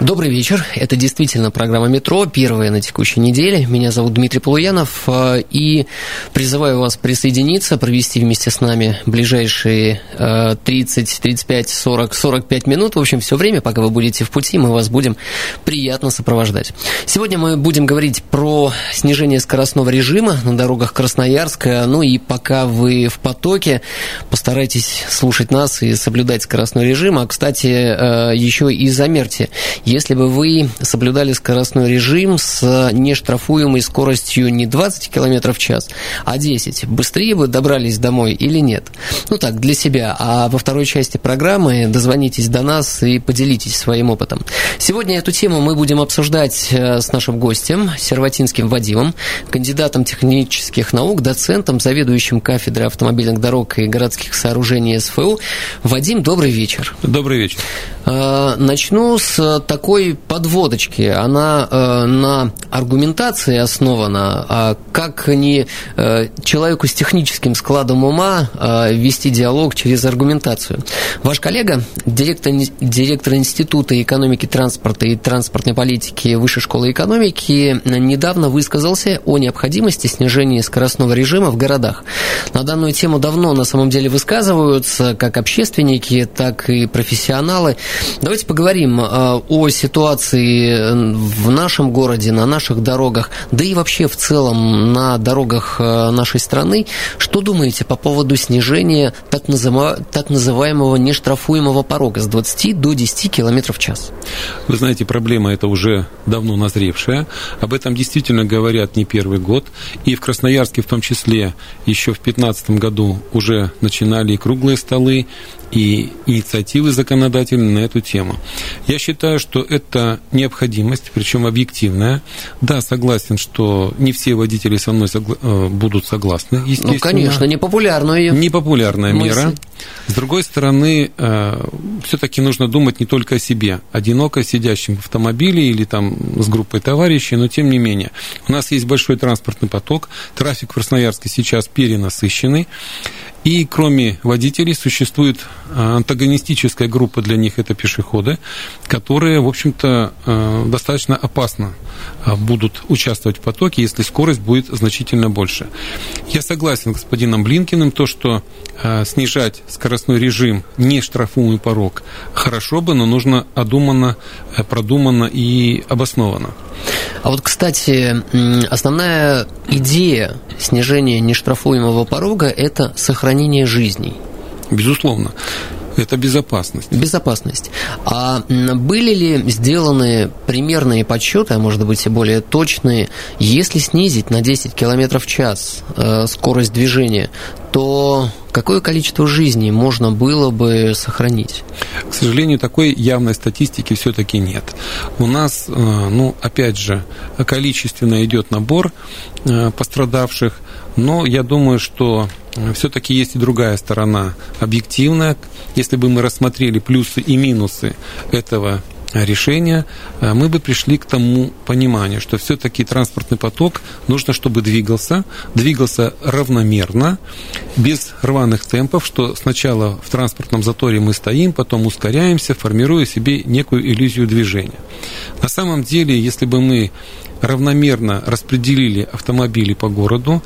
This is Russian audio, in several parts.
Добрый вечер. Это действительно программа «Метро», первая на текущей неделе. Меня зовут Дмитрий Полуянов, э, и призываю вас присоединиться, провести вместе с нами ближайшие 30, 35, 40, 45 минут. В общем, все время, пока вы будете в пути, мы вас будем приятно сопровождать. Сегодня мы будем говорить про снижение скоростного режима на дорогах Красноярска. Ну и пока вы в потоке, постарайтесь слушать нас и соблюдать скоростной режим. А, кстати, э, еще и замерьте – если бы вы соблюдали скоростной режим с нештрафуемой скоростью не 20 км в час, а 10, быстрее бы добрались домой или нет? Ну так, для себя. А во второй части программы дозвонитесь до нас и поделитесь своим опытом. Сегодня эту тему мы будем обсуждать э, с нашим гостем, Серватинским Вадимом, кандидатом технических наук, доцентом, заведующим кафедрой автомобильных дорог и городских сооружений СФУ. Вадим, добрый вечер. Добрый вечер. Э, начну с такой подводочки. Она э, на аргументации основана. А как не э, человеку с техническим складом ума э, вести диалог через аргументацию? Ваш коллега, директор, директор Института экономики транспорта и транспортной политики Высшей школы экономики, недавно высказался о необходимости снижения скоростного режима в городах. На данную тему давно на самом деле высказываются как общественники, так и профессионалы. Давайте поговорим о ситуации в нашем городе, на наших дорогах, да и вообще в целом на дорогах э, нашей страны. Что думаете по поводу снижения так, называ... так называемого нештрафуемого порога с 20 до 10 км в час? Вы знаете, проблема эта уже давно назревшая. Об этом действительно говорят не первый год. И в Красноярске в том числе еще в 2015 году уже начинали и круглые столы, и инициативы законодательные на эту тему. Я считаю, что это необходимость, причем объективная. Да, согласен, что не все водители со мной согла- э, будут согласны, естественно. Ну, конечно, непопулярная. Непопулярная мысль. мера. С другой стороны, э, все-таки нужно думать не только о себе, одиноко сидящим в автомобиле или там с группой товарищей, но тем не менее. У нас есть большой транспортный поток, трафик в Красноярске сейчас перенасыщенный, и кроме водителей существует а, антагонистическая группа для них, это пешеходы, которые, в общем-то, а, достаточно опасно а, будут участвовать в потоке, если скорость будет значительно больше. Я согласен с господином Блинкиным, то, что снижать скоростной режим, не штрафуемый порог, хорошо бы, но нужно одуманно, продуманно и обоснованно. А вот, кстати, основная идея снижения нештрафуемого порога – это сохранение жизней. Безусловно. Это безопасность. Безопасность. А были ли сделаны примерные подсчеты, а может быть и более точные, если снизить на 10 км в час э, скорость движения, то какое количество жизней можно было бы сохранить? К сожалению, такой явной статистики все-таки нет. У нас, э, ну, опять же, количественно идет набор э, пострадавших, но я думаю, что все-таки есть и другая сторона объективная. Если бы мы рассмотрели плюсы и минусы этого решения, э, мы бы пришли к тому пониманию, что все-таки транспортный поток нужно, чтобы двигался, двигался равномерно, без рваных темпов, что сначала в транспортном заторе мы стоим, потом ускоряемся, формируя себе некую иллюзию движения. На самом деле, если бы мы равномерно распределили автомобили по городу,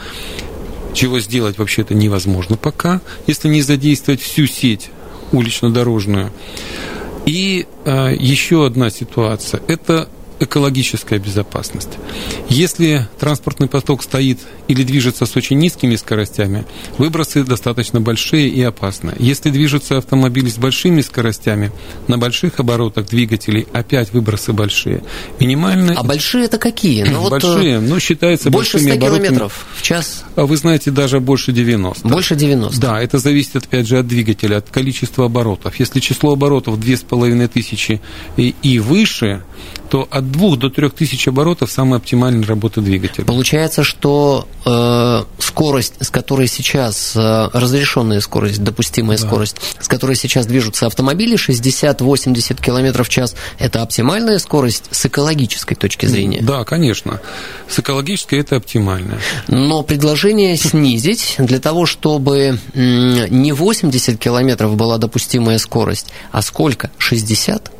чего сделать вообще-то невозможно пока, если не задействовать всю сеть улично-дорожную. И э, еще одна ситуация – это экологическая безопасность. Если транспортный поток стоит или движется с очень низкими скоростями, выбросы достаточно большие и опасны. Если движутся автомобили с большими скоростями, на больших оборотах двигателей опять выбросы большие. Минимальные... А большие это какие? Ну, большие, вот, ну, считается больше большими 100 оборотами. километров в час? А вы знаете, даже больше 90. Больше 90? Да, это зависит, опять же, от двигателя, от количества оборотов. Если число оборотов 2500 и, и выше, то от 2 до 3 тысяч оборотов самая оптимальная работа двигателя. Получается, что э, скорость, с которой сейчас, э, разрешенная скорость, допустимая да. скорость, с которой сейчас движутся автомобили, 60-80 км в час, это оптимальная скорость с экологической точки зрения? Да, конечно. С экологической это оптимальная. Но предложение снизить для того, чтобы не 80 км была допустимая скорость, а сколько? 60?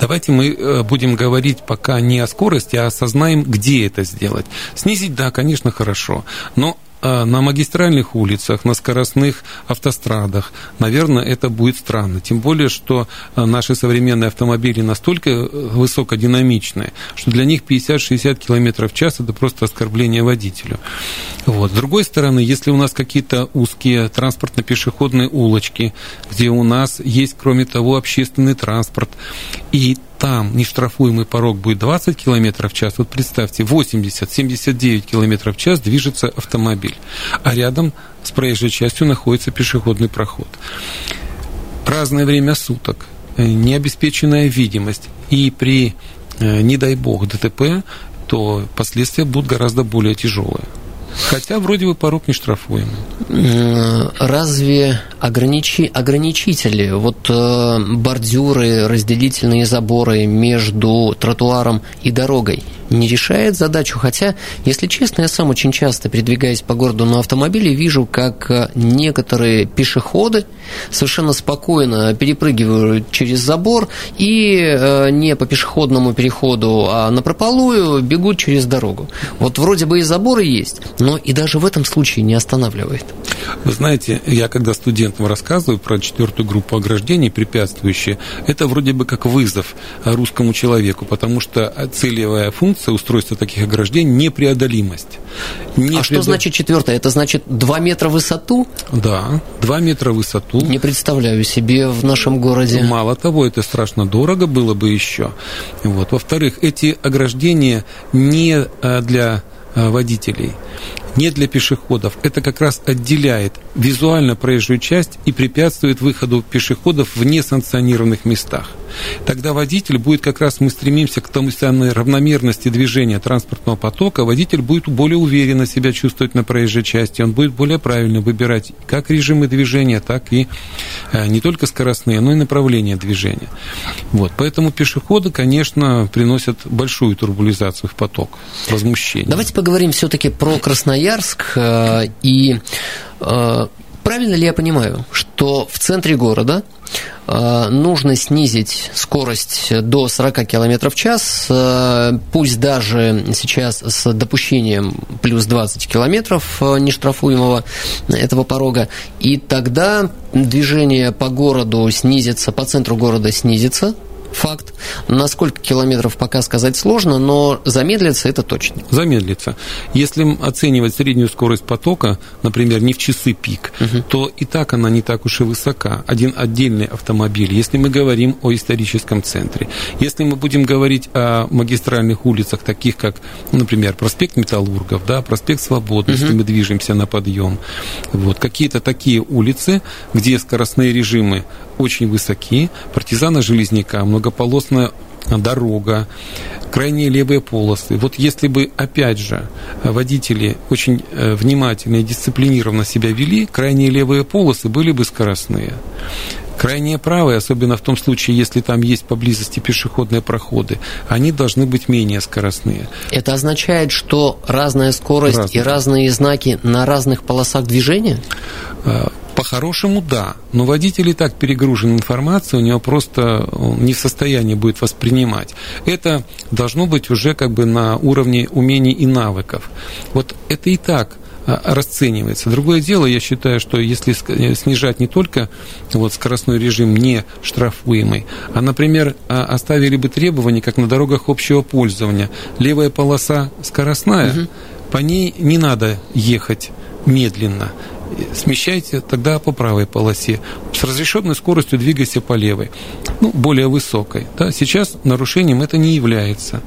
Давайте мы э, будем говорить пока не о скорости, а осознаем, где это сделать. Снизить, да, конечно, хорошо, но на магистральных улицах, на скоростных автострадах, наверное, это будет странно. Тем более, что а, наши современные автомобили настолько э, высокодинамичные, что для них 50-60 км в час – это просто оскорбление водителю. Вот. С другой стороны, если у нас какие-то узкие транспортно-пешеходные улочки, где у нас есть, кроме того, общественный транспорт, и там нештрафуемый порог будет 20 км в час, вот представьте, 80-79 км в час движется автомобиль, а рядом с проезжей частью находится пешеходный проход. Разное время суток, э, необеспеченная видимость, и при, э, не дай бог, ДТП, то последствия будут гораздо более тяжелые. Хотя вроде бы порог не штрафуемый. Разве ограничи, ограничители, вот э, бордюры, разделительные заборы между тротуаром и дорогой не решает задачу. Хотя, если честно, я сам очень часто, передвигаясь по городу на автомобиле, вижу, как э, некоторые пешеходы совершенно спокойно перепрыгивают через забор и э, не по пешеходному переходу, а на прополую бегут через дорогу. Вот вроде бы и заборы есть, но и даже в этом случае не останавливает. Вы знаете, я когда студентам рассказываю про четвертую группу ограждений, препятствующие, это вроде бы как вызов русскому человеку, потому что целевая функция функция устройства таких ограждений – непреодолимость. Не а что значит четвертое? Это значит 2 метра в высоту? Да, 2 метра в высоту. Не представляю себе в нашем городе. Мало того, это страшно дорого было бы еще. Вот. Во-вторых, эти ограждения не э, для водителей не для пешеходов. Это как раз отделяет визуально проезжую часть и препятствует выходу пешеходов в несанкционированных местах. Тогда водитель будет как раз, мы стремимся к тому самой равномерности движения транспортного потока, водитель будет более уверенно себя чувствовать на проезжей части, он будет более правильно выбирать как режимы движения, так и э, не только скоростные, но и направления движения. Вот. Поэтому пешеходы, конечно, приносят большую турбулизацию в поток, возмущение. Давайте поговорим все-таки про Красноярск э, и э, правильно ли я понимаю, что в центре города э, нужно снизить скорость до 40 км в час, пусть даже сейчас с допущением плюс 20 км нештрафуемого этого порога, и тогда движение по городу снизится, по центру города снизится, факт. На сколько километров пока сказать сложно, но замедлится это точно. Замедлится. Если оценивать среднюю скорость потока, например, не в часы пик, угу. то и так она не так уж и высока. Один отдельный автомобиль. Если мы говорим о историческом центре. Если мы будем говорить о магистральных улицах, таких как, например, проспект Металлургов, да, проспект Свободы, угу. если мы движемся на подъем, вот, какие-то такие улицы, где скоростные режимы очень высоки, партизана Железняка, многополосная дорога, крайние левые полосы. Вот если бы, опять же, водители очень э, внимательно и дисциплинированно себя вели, крайние левые полосы были бы скоростные. Крайние правые, особенно в том случае, если там есть поблизости пешеходные проходы, они должны быть менее скоростные. Это означает, что разная скорость Разная. и разные знаки на разных полосах движения? Э, по-хорошему, да. Но водитель и так перегружен информацией, у него просто не в состоянии будет воспринимать. Это должно быть уже как бы на уровне умений и навыков. Вот это и так расценивается. Другое дело, я считаю, что если снижать не только вот скоростной режим не штрафуемый, а, например, оставили бы требования, как на дорогах общего пользования. Левая полоса скоростная, угу. по ней не надо ехать медленно смещайте тогда по правой полосе. С разрешенной скоростью двигайся по левой, ну, более высокой. Да? Сейчас нарушением это не является.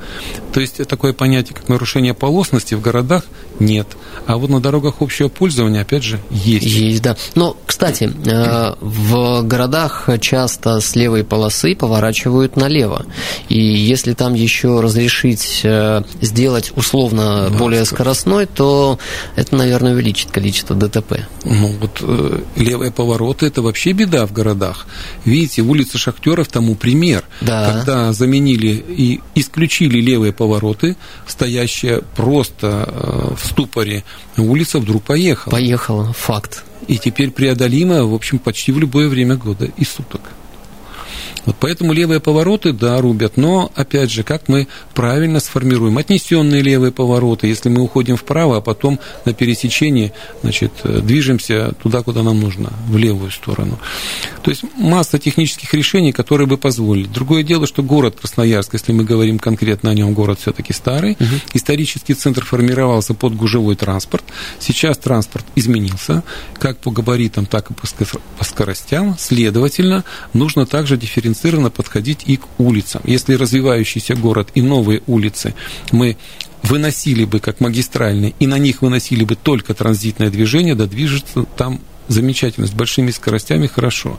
То есть такое понятие, как нарушение полосности в городах нет. А вот на дорогах общего пользования, опять же, есть. Есть, да. Но, кстати, э, в городах часто с левой полосы поворачивают налево. И если там еще разрешить э, сделать условно да, более скоростной, то это, наверное, увеличит количество ДТП. Ну, вот э, левые повороты – это вообще беда в городах. Видите, улица Шахтеров тому пример. Да. Когда заменили и исключили левые повороты, стоящая просто э, в ступоре улица вдруг поехала. Поехала, факт. И теперь преодолима, в общем, почти в любое время года и суток. Вот поэтому левые повороты, да, рубят, но, опять же, как мы правильно сформируем отнесенные левые повороты, если мы уходим вправо, а потом на пересечении, значит, движемся туда, куда нам нужно, в левую сторону. То есть масса технических решений, которые бы позволили. Другое дело, что город Красноярск, если мы говорим конкретно о нем, город все-таки старый, угу. исторический центр формировался под гужевой транспорт. Сейчас транспорт изменился, как по габаритам, так и по скоростям. Следовательно, нужно также дифференцировать дифференцированно подходить и к улицам. Если развивающийся город и новые улицы мы выносили бы как магистральные, и на них выносили бы только транзитное движение, да движется там замечательно, с большими скоростями хорошо.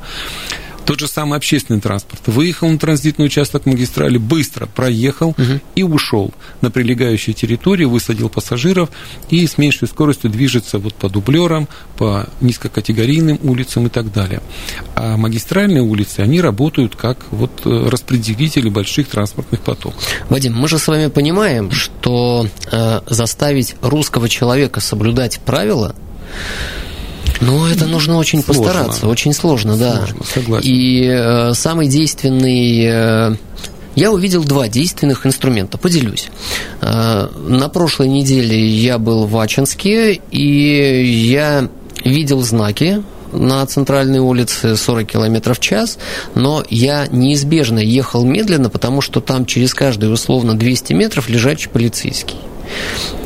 Тот же самый общественный транспорт. Выехал на транзитный участок магистрали, быстро проехал угу. и ушел на прилегающую территорию, высадил пассажиров и с меньшей скоростью движется вот по дублерам, по низкокатегорийным улицам и так далее. А магистральные улицы, они работают как вот э, распределители больших транспортных потоков. Вадим, мы же с вами понимаем, что э, заставить русского человека соблюдать правила ну, это нужно очень сложно. постараться, очень сложно, да. Сложно, согласен. И э, самый действенный... Э, я увидел два действенных инструмента, поделюсь. Э, на прошлой неделе я был в Ачинске, и я видел знаки на центральной улице 40 км в час, но я неизбежно ехал медленно, потому что там через каждые условно 200 метров лежачий полицейский.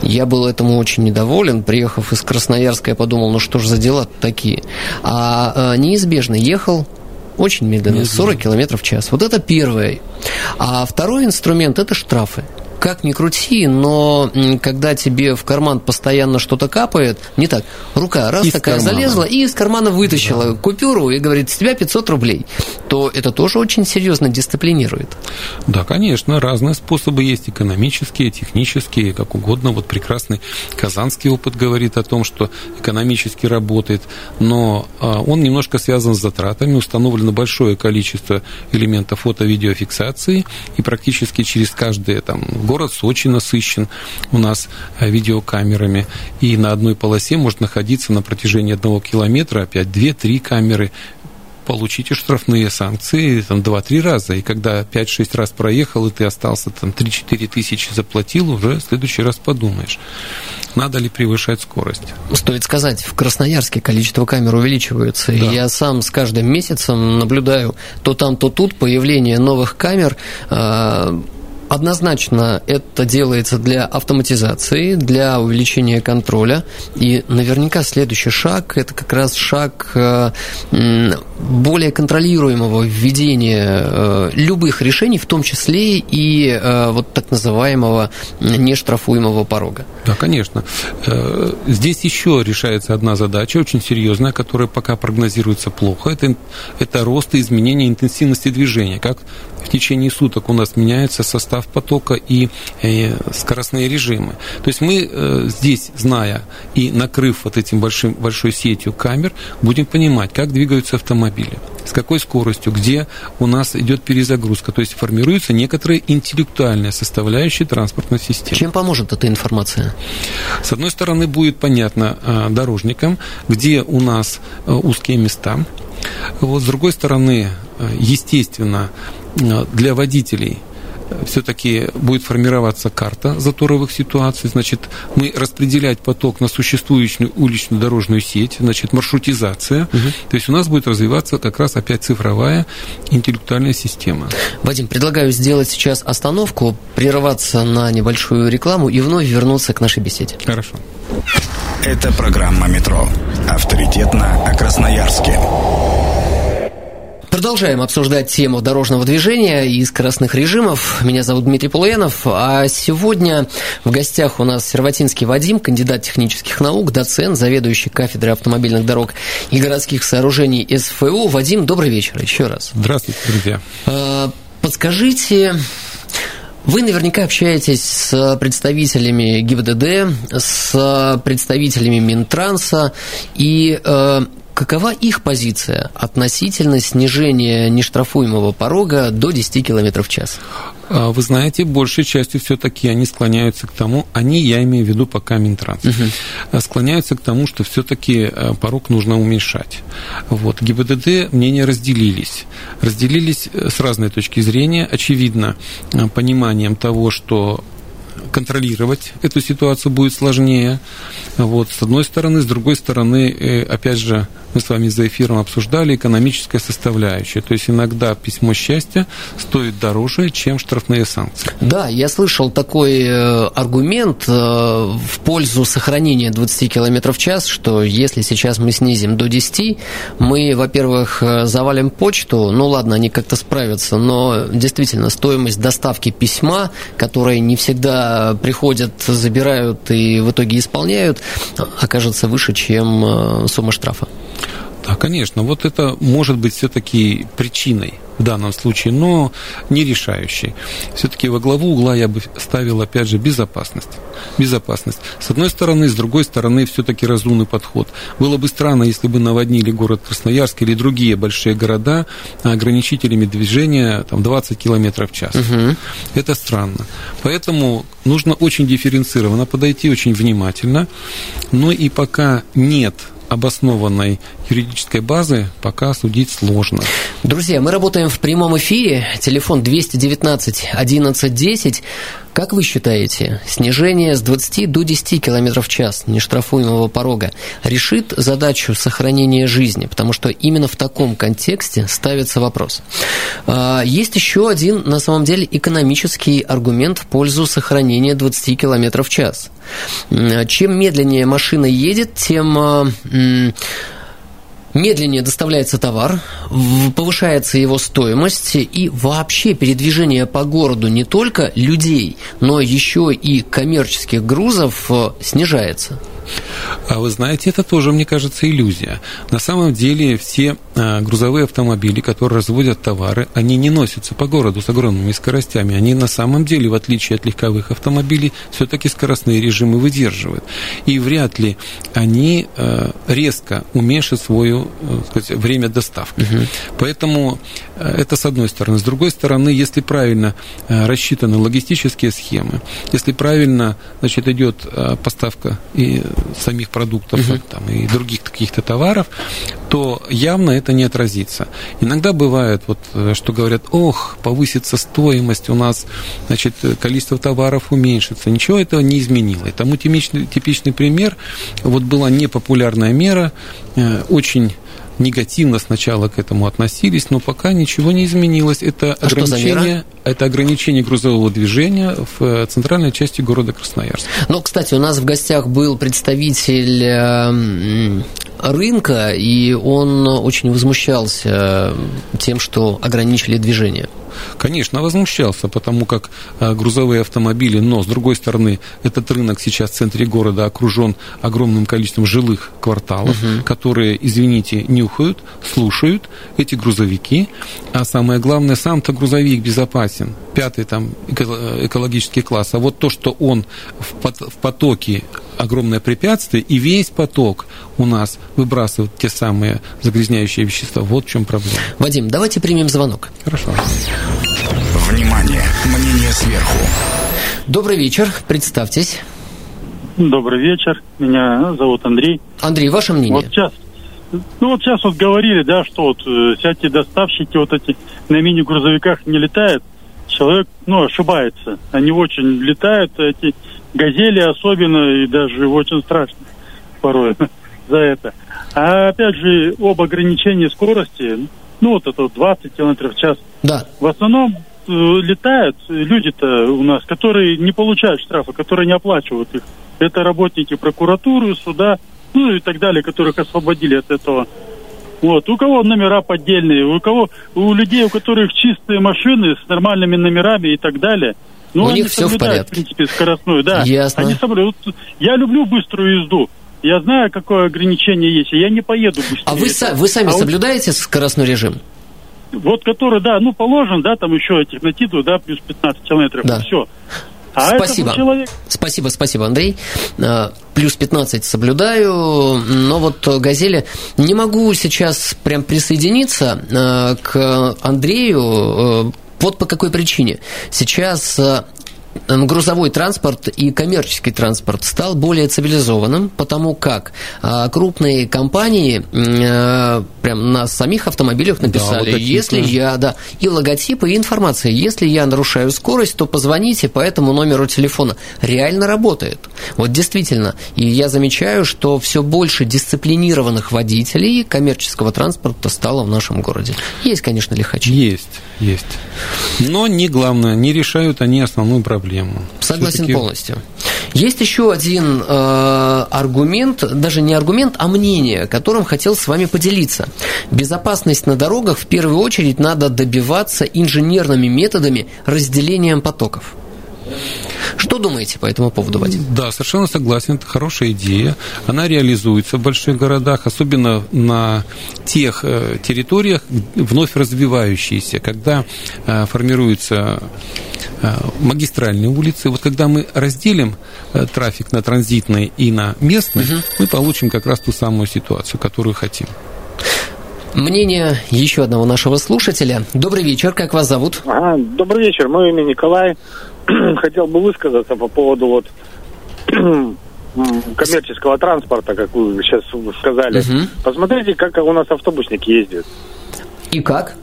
Я был этому очень недоволен. Приехав из Красноярска, я подумал, ну что ж за дела такие. А, а неизбежно ехал очень медленно, 40 км в час. Вот это первое. А второй инструмент – это штрафы как ни крути, но когда тебе в карман постоянно что-то капает, не так, рука раз из такая кармана. залезла и из кармана вытащила да. купюру и говорит, с тебя 500 рублей, то это тоже очень серьезно дисциплинирует. Да, конечно, разные способы есть, экономические, технические, как угодно. Вот прекрасный казанский опыт говорит о том, что экономически работает, но а, он немножко связан с затратами, установлено большое количество элементов фото-видеофиксации, и практически через каждое там город Сочи насыщен у нас э, видеокамерами, и на одной полосе может находиться на протяжении одного километра опять две-три камеры, получите штрафные санкции там, 2-3 раза. И когда 5-6 раз проехал, и ты остался там 3-4 тысячи заплатил, уже в следующий раз подумаешь, надо ли превышать скорость. Стоит сказать, в Красноярске количество камер увеличивается. Да. И я сам с каждым месяцем наблюдаю то там, то тут появление новых камер. А, Однозначно это делается для автоматизации, для увеличения контроля. И наверняка следующий шаг – это как раз шаг э, более контролируемого введения э, любых решений, в том числе и э, вот так называемого нештрафуемого порога. Да, конечно. Здесь еще решается одна задача, очень серьезная, которая пока прогнозируется плохо. Это, это рост и изменение интенсивности движения. Как в течение суток у нас меняется состав потока и э, скоростные режимы. То есть мы э, здесь, зная и накрыв вот этим большим, большой сетью камер, будем понимать, как двигаются автомобили, с какой скоростью, где у нас идет перезагрузка. То есть формируется некоторая интеллектуальная составляющая транспортной системы. Чем поможет эта информация? С одной стороны, будет понятно э, дорожникам, где у нас узкие места. Вот, с другой стороны, естественно, для водителей все-таки будет формироваться карта заторовых ситуаций, значит, мы распределять поток на существующую уличную дорожную сеть, значит, маршрутизация. Угу. То есть у нас будет развиваться как раз опять цифровая интеллектуальная система. Вадим, предлагаю сделать сейчас остановку, прерваться на небольшую рекламу и вновь вернуться к нашей беседе. Хорошо. Это программа «Метро». Авторитетно о Красноярске. Продолжаем обсуждать тему дорожного движения и скоростных режимов. Меня зовут Дмитрий Полуянов, а сегодня в гостях у нас Серватинский Вадим, кандидат технических наук, доцент, заведующий кафедрой автомобильных дорог и городских сооружений СФУ. Вадим, добрый вечер еще раз. Здравствуйте, друзья. А, подскажите, вы наверняка общаетесь с представителями ГИБДД, с представителями Минтранса, и э, Какова их позиция относительно снижения нештрафуемого порога до 10 км в час? А, вы знаете, большей частью все-таки они склоняются к тому, они, я имею в виду пока Минтранс, угу. склоняются к тому, что все-таки а, порог нужно уменьшать. Вот. ГИБДД мнения разделились. Разделились э, с разной точки зрения. Очевидно, пониманием того, что контролировать эту ситуацию будет сложнее. Вот, с одной стороны. С другой стороны, э, опять же, мы с вами за эфиром обсуждали экономическая составляющая. То есть иногда письмо счастья стоит дороже, чем штрафные санкции. Да, я слышал такой э, аргумент э, в пользу сохранения 20 км в час, что если сейчас мы снизим до 10, мы, во-первых, завалим почту, ну ладно, они как-то справятся, но действительно стоимость доставки письма, которая не всегда приходят, забирают и в итоге исполняют, окажется выше, чем э, сумма штрафа. Да, конечно. Вот это может быть все-таки причиной в данном случае, но не решающей. Все-таки во главу угла я бы ставил, опять же, безопасность. Безопасность. С одной стороны, с другой стороны, все-таки разумный подход. Было бы странно, если бы наводнили город Красноярск или другие большие города ограничителями движения там, 20 км в час. Угу. Это странно. Поэтому нужно очень дифференцированно подойти, очень внимательно. Но и пока нет обоснованной юридической базы пока судить сложно. Друзья, мы работаем в прямом эфире. Телефон 219 1110. Как вы считаете, снижение с 20 до 10 км в час нештрафуемого порога решит задачу сохранения жизни? Потому что именно в таком контексте ставится вопрос. А, есть еще один, на самом деле, экономический аргумент в пользу сохранения 20 км в час. Чем медленнее машина едет, тем а, медленнее доставляется товар, повышается его стоимость и вообще передвижение по городу не только людей, но еще и коммерческих грузов э, снижается. А вы знаете, это тоже, мне кажется, иллюзия. На самом деле все а, грузовые автомобили, которые разводят товары, они не носятся по городу с огромными скоростями. Они на самом деле, в отличие от легковых автомобилей, все-таки скоростные режимы выдерживают. И вряд ли они а, резко уменьшат свое сказать, время доставки. Угу. Поэтому это с одной стороны. С другой стороны, если правильно рассчитаны логистические схемы, если правильно значит, идет поставка и самих продуктов угу. там, и других каких-то товаров, то явно это не отразится. Иногда бывает, вот, э, что говорят, ох, повысится стоимость, у нас значит, количество товаров уменьшится. Ничего этого не изменило. И тому типичный, типичный пример, вот была непопулярная мера, э, очень негативно сначала к этому относились, но пока ничего не изменилось. Это а ограничение, это ограничение грузового движения в э, центральной части города Красноярск. Ну, кстати, у нас в гостях был представитель эм, рынка, и он очень возмущался тем, что ограничили движение. Конечно, возмущался, потому как э, грузовые автомобили, но, с другой стороны, этот рынок сейчас в центре города окружен огромным количеством жилых кварталов, угу. которые, извините, нюхают, слушают эти грузовики, а самое главное, сам-то грузовик безопасен, пятый там экологический класс, а вот то, что он в потоке огромное препятствие, и весь поток у нас выбрасывает те самые загрязняющие вещества. Вот в чем проблема. Вадим, давайте примем звонок. Хорошо. Внимание, мнение сверху. Добрый вечер, представьтесь. Добрый вечер, меня зовут Андрей. Андрей, ваше мнение? Вот сейчас, ну вот сейчас вот говорили, да, что вот э, всякие доставщики вот эти на мини-грузовиках не летают. человек, ну, ошибается. Они очень летают, эти газели особенно, и даже очень страшно порой за это. А опять же, об ограничении скорости, ну, вот это вот 20 километров в час. Да. В основном э, летают люди-то у нас, которые не получают штрафы, которые не оплачивают их. Это работники прокуратуры, суда, ну и так далее, которых освободили от этого. Вот. У кого номера поддельные, у кого у людей, у которых чистые машины с нормальными номерами и так далее. Ну, У них всё в порядке. В принципе, скоростную, да. Ясно. Они соблюдают. Я люблю быструю езду. Я знаю, какое ограничение есть, и я не поеду быстрее. А вы, са- вы сами А вот- соблюдаете скоростной режим? Вот который, да, ну, положен, да, там еще технотиду, да, плюс 15 километров, Да. все. А Спасибо. человек Спасибо, спасибо, Андрей. А, Плюс 15 соблюдаю, но вот «Газели» не могу сейчас прям присоединиться э, к Андрею. Вот по какой причине. Сейчас э, грузовой транспорт и коммерческий транспорт стал более цивилизованным, потому как а, крупные компании э, прям на самих автомобилях написали, логотипы. если я, да, и логотипы, и информация, если я нарушаю скорость, то позвоните по этому номеру телефона. Реально работает. Вот действительно. И я замечаю, что все больше дисциплинированных водителей коммерческого транспорта стало в нашем городе. Есть, конечно, лихачи. Есть, есть. Но не главное, не решают они основную проблему. Согласен Всё-таки полностью. Есть еще один э, аргумент, даже не аргумент, а мнение, которым хотел с вами поделиться. Безопасность на дорогах в первую очередь надо добиваться инженерными методами разделением потоков. Что думаете по этому поводу, Вадим? Да, совершенно согласен, это хорошая идея. Она реализуется в больших городах, особенно на тех э, территориях, вновь развивающиеся, когда э, формируются э, магистральные улицы. Вот когда мы разделим трафик на транзитный и на местный, мы получим как раз ту самую ситуацию, которую хотим. Мнение еще одного нашего слушателя. Добрый вечер, как вас зовут? Ага, добрый вечер, мое имя Николай. Хотел бы высказаться по поводу вот коммерческого транспорта, как вы сейчас сказали. Мгм. Посмотрите, как у нас автобусники ездят. И как?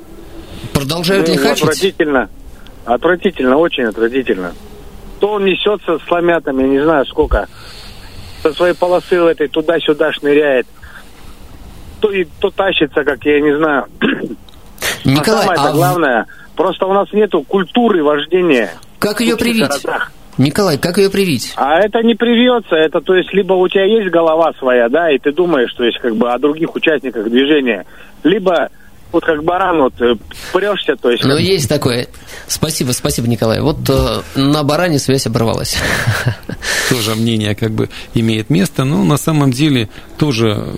Продолжают Ну, лихачить? Отвратительно. Отвратительно, очень отвратительно. То он несется сломя там, я не знаю сколько, со своей полосы этой туда-сюда шныряет. То и то тащится, как я не знаю. Николай, а самое а в- главное, просто у нас нету культуры вождения. Как ее привить? городах. Николай, как ее привить? А это не привьется, это то есть либо у тебя есть голова своя, да, и ты думаешь, то есть как бы о других участниках движения, либо вот как баран вот э, прешься, то есть Ну, как- есть такое. Спасибо, спасибо, Николай. Вот э, на баране связь оборвалась. тоже мнение как бы имеет место, но на самом деле тоже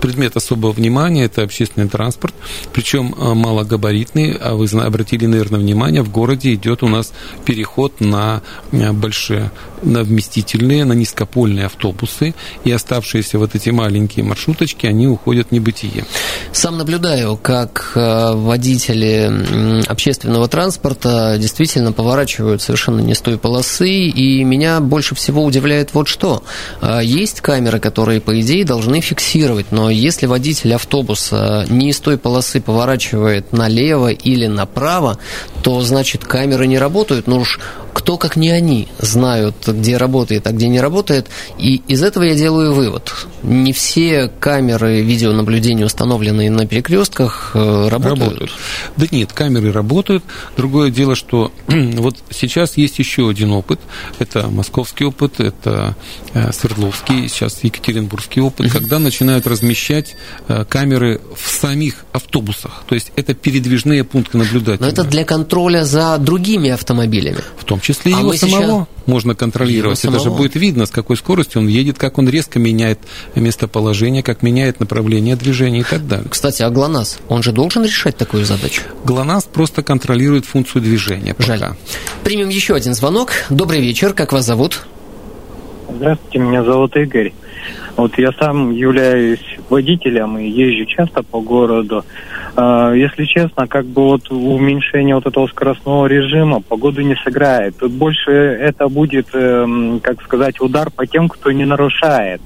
предмет особого внимания это общественный транспорт, причем э, малогабаритный, а вы обратили, наверное, внимание, в городе идет у нас переход на э, большие, на вместительные, на низкопольные автобусы, и оставшиеся вот эти маленькие маршруточки, они уходят в небытие. Сам наблюдаю, как э, водители общественного транспорта действительно поворачивают совершенно не с той полосы, и меня больше всего удивляет вот что. А, Есть камеры, которые, по идее, должны фиксировать, но если водитель автобуса не из той полосы поворачивает налево или направо, то значит камеры не работают, ну уж кто, как не они, знают, где работает, а где не работает. И из этого я делаю вывод. Не все камеры видеонаблюдения, установленные на перекрестках, э, работают. Работают. Да нет, камеры работают. Другое дело, что вот сейчас есть еще один опыт. Это московский опыт, это э, Свердловский, сейчас Екатеринбургский опыт, когда начинают размещать э, камеры в самих автобусах. То есть это передвижные пункты наблюдателя. Но это для контроля за другими автомобилями. В том числе и А его мы сейчас- самого можно контролировать. Это же будет видно, с какой скоростью он едет, как он резко меняет местоположение, как меняет направление движения и так далее. Кстати, а ГЛОНАСС, он же должен решать такую задачу? ГЛОНАСС просто контролирует функцию движения. Пока. Жаль. Примем еще один звонок. Добрый вечер, как вас зовут? Здравствуйте, меня зовут Игорь. Вот я сам являюсь водителем и езжу часто по городу. А, если честно, как бы вот уменьшение вот этого скоростного режима погоду не сыграет. Тут больше это будет, эм, как сказать, удар по тем, кто не нарушает.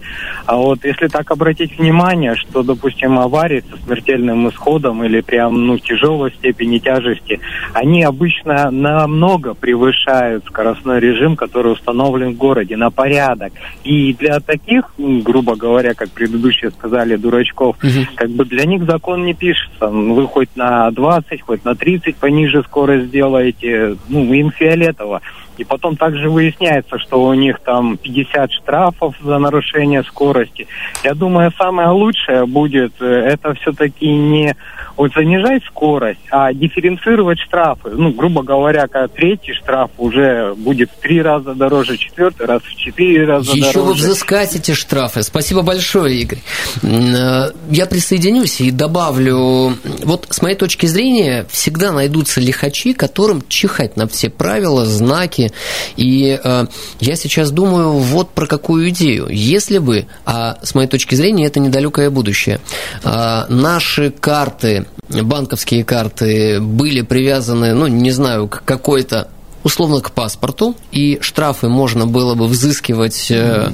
А вот если так обратить внимание, что, допустим, аварии со смертельным исходом или прям, ну, тяжелой степени тяжести, они обычно намного превышают скоростной режим, который установлен в городе, на порядок. И для таких, грубо говоря, как предыдущие сказали, дурачков, угу. как бы для них закон не пишется. Вы хоть на 20, хоть на 30 пониже скорость сделаете, ну, им фиолетово. И потом также выясняется, что у них там 50 штрафов за нарушение скорости. Я думаю, самое лучшее будет э, это все-таки не вот занижать скорость, а дифференцировать штрафы. Ну, грубо говоря, когда третий штраф уже будет в три раза дороже, четвертый раз в четыре раза Еще дороже. Еще взыскать эти штрафы. Спасибо большое, Игорь. Э, я присоединюсь и добавлю, вот с моей точки зрения, всегда найдутся лихачи, которым чихать на все правила, знаки. И э, я сейчас думаю вот про какую идею. Если бы, а с моей точки зрения это недалекое будущее, э, наши карты банковские карты были привязаны, ну, не знаю, к какой-то условно к паспорту, и штрафы можно было бы взыскивать э,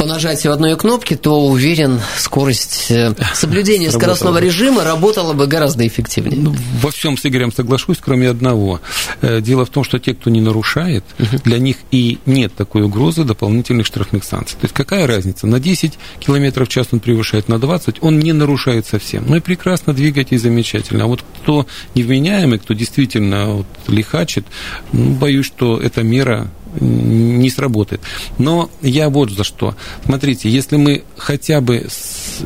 по нажатию одной кнопки, то уверен, скорость э, соблюдения скоростного режима работала бы гораздо эффективнее. Ну, во всем с Игорем соглашусь, кроме одного. Э, дело в том, что те, кто не нарушает, для них и нет такой угрозы дополнительных штрафных санкций. То есть какая разница? На 10 км в час он превышает, на 20 он не нарушает совсем. Ну и прекрасно двигайтесь, замечательно. А вот кто невменяемый, кто действительно вот, лихачит, ну, боюсь, что эта мера не сработает. Но я вот за что. Смотрите, если мы хотя бы,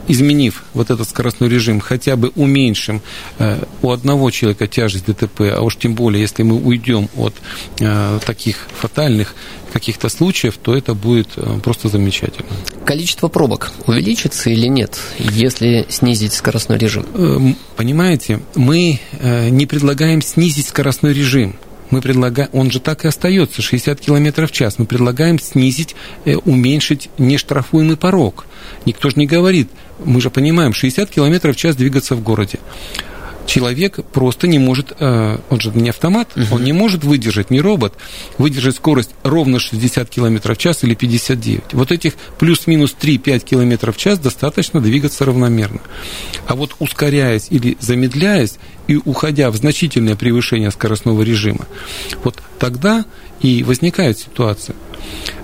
изменив вот этот скоростной режим, хотя бы уменьшим э, у одного человека тяжесть ДТП, а уж тем более, если мы уйдем от э, таких фатальных каких-то случаев, то это будет э, просто замечательно. Количество пробок увеличится или нет, если снизить скоростной режим? Понимаете, мы не предлагаем снизить скоростной режим мы предлагаем, он же так и остается, 60 км в час. Мы предлагаем снизить, э, уменьшить нештрафуемый порог. Никто же не говорит, мы же понимаем, 60 км в час двигаться в городе человек просто не может, э, он же не автомат, угу. он не может выдержать, не робот, выдержать скорость ровно 60 км в час или 59. Вот этих плюс-минус 3-5 км в час достаточно двигаться равномерно. А вот ускоряясь или замедляясь и уходя в значительное превышение скоростного режима, вот тогда и возникает ситуация.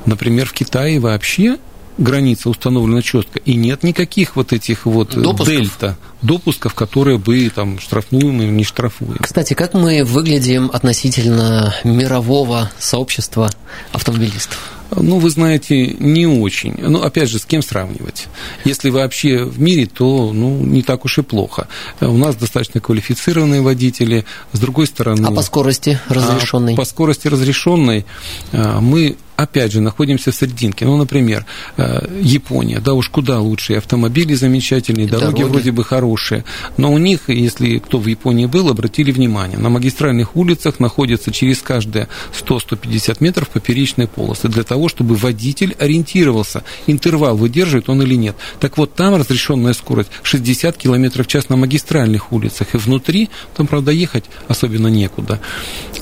Например, в Китае вообще граница установлена четко, и нет никаких вот этих вот допусков. дельта, допусков, которые бы там штрафуем или не штрафуем. Кстати, как мы выглядим относительно мирового сообщества автомобилистов? Ну, вы знаете, не очень. Ну, опять же, с кем сравнивать? Если вообще в мире, то ну, не так уж и плохо. У нас достаточно квалифицированные водители. С другой стороны... А по скорости разрешенной? А по скорости разрешенной а, мы опять же, находимся в серединке. Ну, например, э, Япония, да уж куда лучше, автомобили замечательные, дороги, дороги вроде бы хорошие, но у них, если кто в Японии был, обратили внимание, на магистральных улицах находятся через каждые 100-150 метров поперечные полосы для того, чтобы водитель ориентировался, интервал выдерживает он или нет. Так вот, там разрешенная скорость 60 км в час на магистральных улицах, и внутри, там, правда, ехать особенно некуда.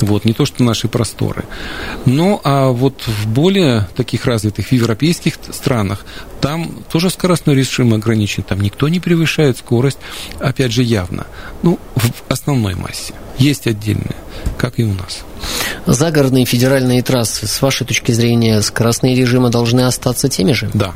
Вот, не то, что наши просторы. Ну, а вот в более таких развитых в европейских странах там тоже скоростной режим ограничен, там никто не превышает скорость, опять же, явно. Ну, в основной массе. Есть отдельные, как и у нас. Загородные федеральные трассы, с вашей точки зрения, скоростные режимы должны остаться теми же? Да,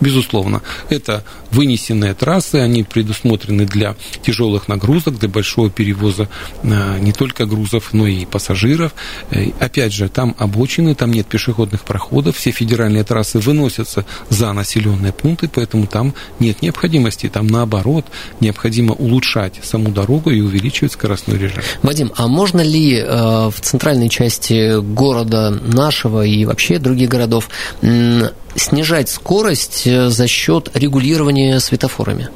Безусловно, это вынесенные трассы, они предусмотрены для тяжелых нагрузок, для большого перевоза э, не только грузов, но и пассажиров. Э, опять же, там обочины, там нет пешеходных проходов, все федеральные трассы выносятся за населенные пункты, поэтому там нет необходимости, там наоборот, необходимо улучшать саму дорогу и увеличивать скоростной режим. Вадим, а можно ли э, в центральной части города нашего и вообще других городов снижать скорость э, за счет регулирования светофорами?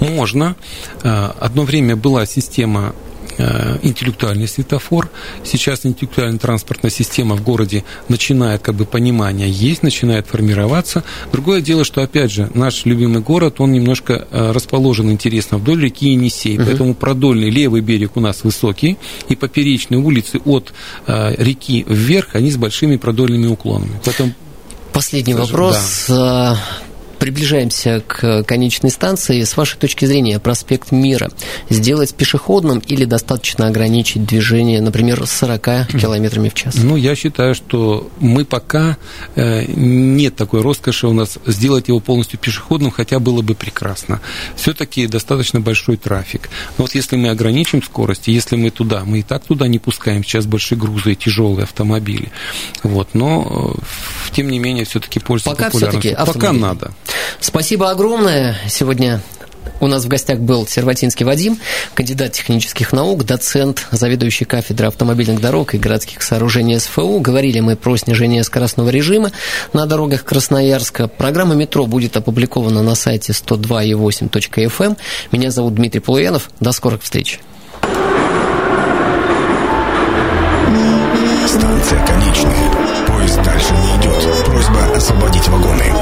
Можно. Э, одно время была система э, интеллектуальный светофор. Сейчас интеллектуальная транспортная система в городе начинает как бы понимание есть, начинает формироваться. Другое дело, что опять же наш любимый город, он немножко расположен интересно вдоль реки Енисей, угу. поэтому продольный левый берег у нас высокий, и поперечные улицы от реки вверх, они с большими продольными уклонами. Поэтому Последний вопрос. Да приближаемся к конечной станции. С вашей точки зрения, проспект Мира сделать пешеходным или достаточно ограничить движение, например, с 40 километрами в час? Ну, я считаю, что мы пока э, нет такой роскоши у нас сделать его полностью пешеходным, хотя было бы прекрасно. Все-таки достаточно большой трафик. Но вот если мы ограничим скорость, если мы туда, мы и так туда не пускаем сейчас большие грузы и тяжелые автомобили. Вот, но э, тем не менее все-таки пользуется Пока популярностью. Пока надо. Спасибо огромное. Сегодня у нас в гостях был Серватинский Вадим, кандидат технических наук, доцент, заведующий кафедрой автомобильных дорог и городских сооружений СФУ. Говорили мы про снижение скоростного режима на дорогах Красноярска. Программа «Метро» будет опубликована на сайте 102.8.fm. Эм. Меня зовут Дмитрий Полуянов. До скорых встреч. Станция конечная. Поезд дальше не идет. Просьба освободить вагоны.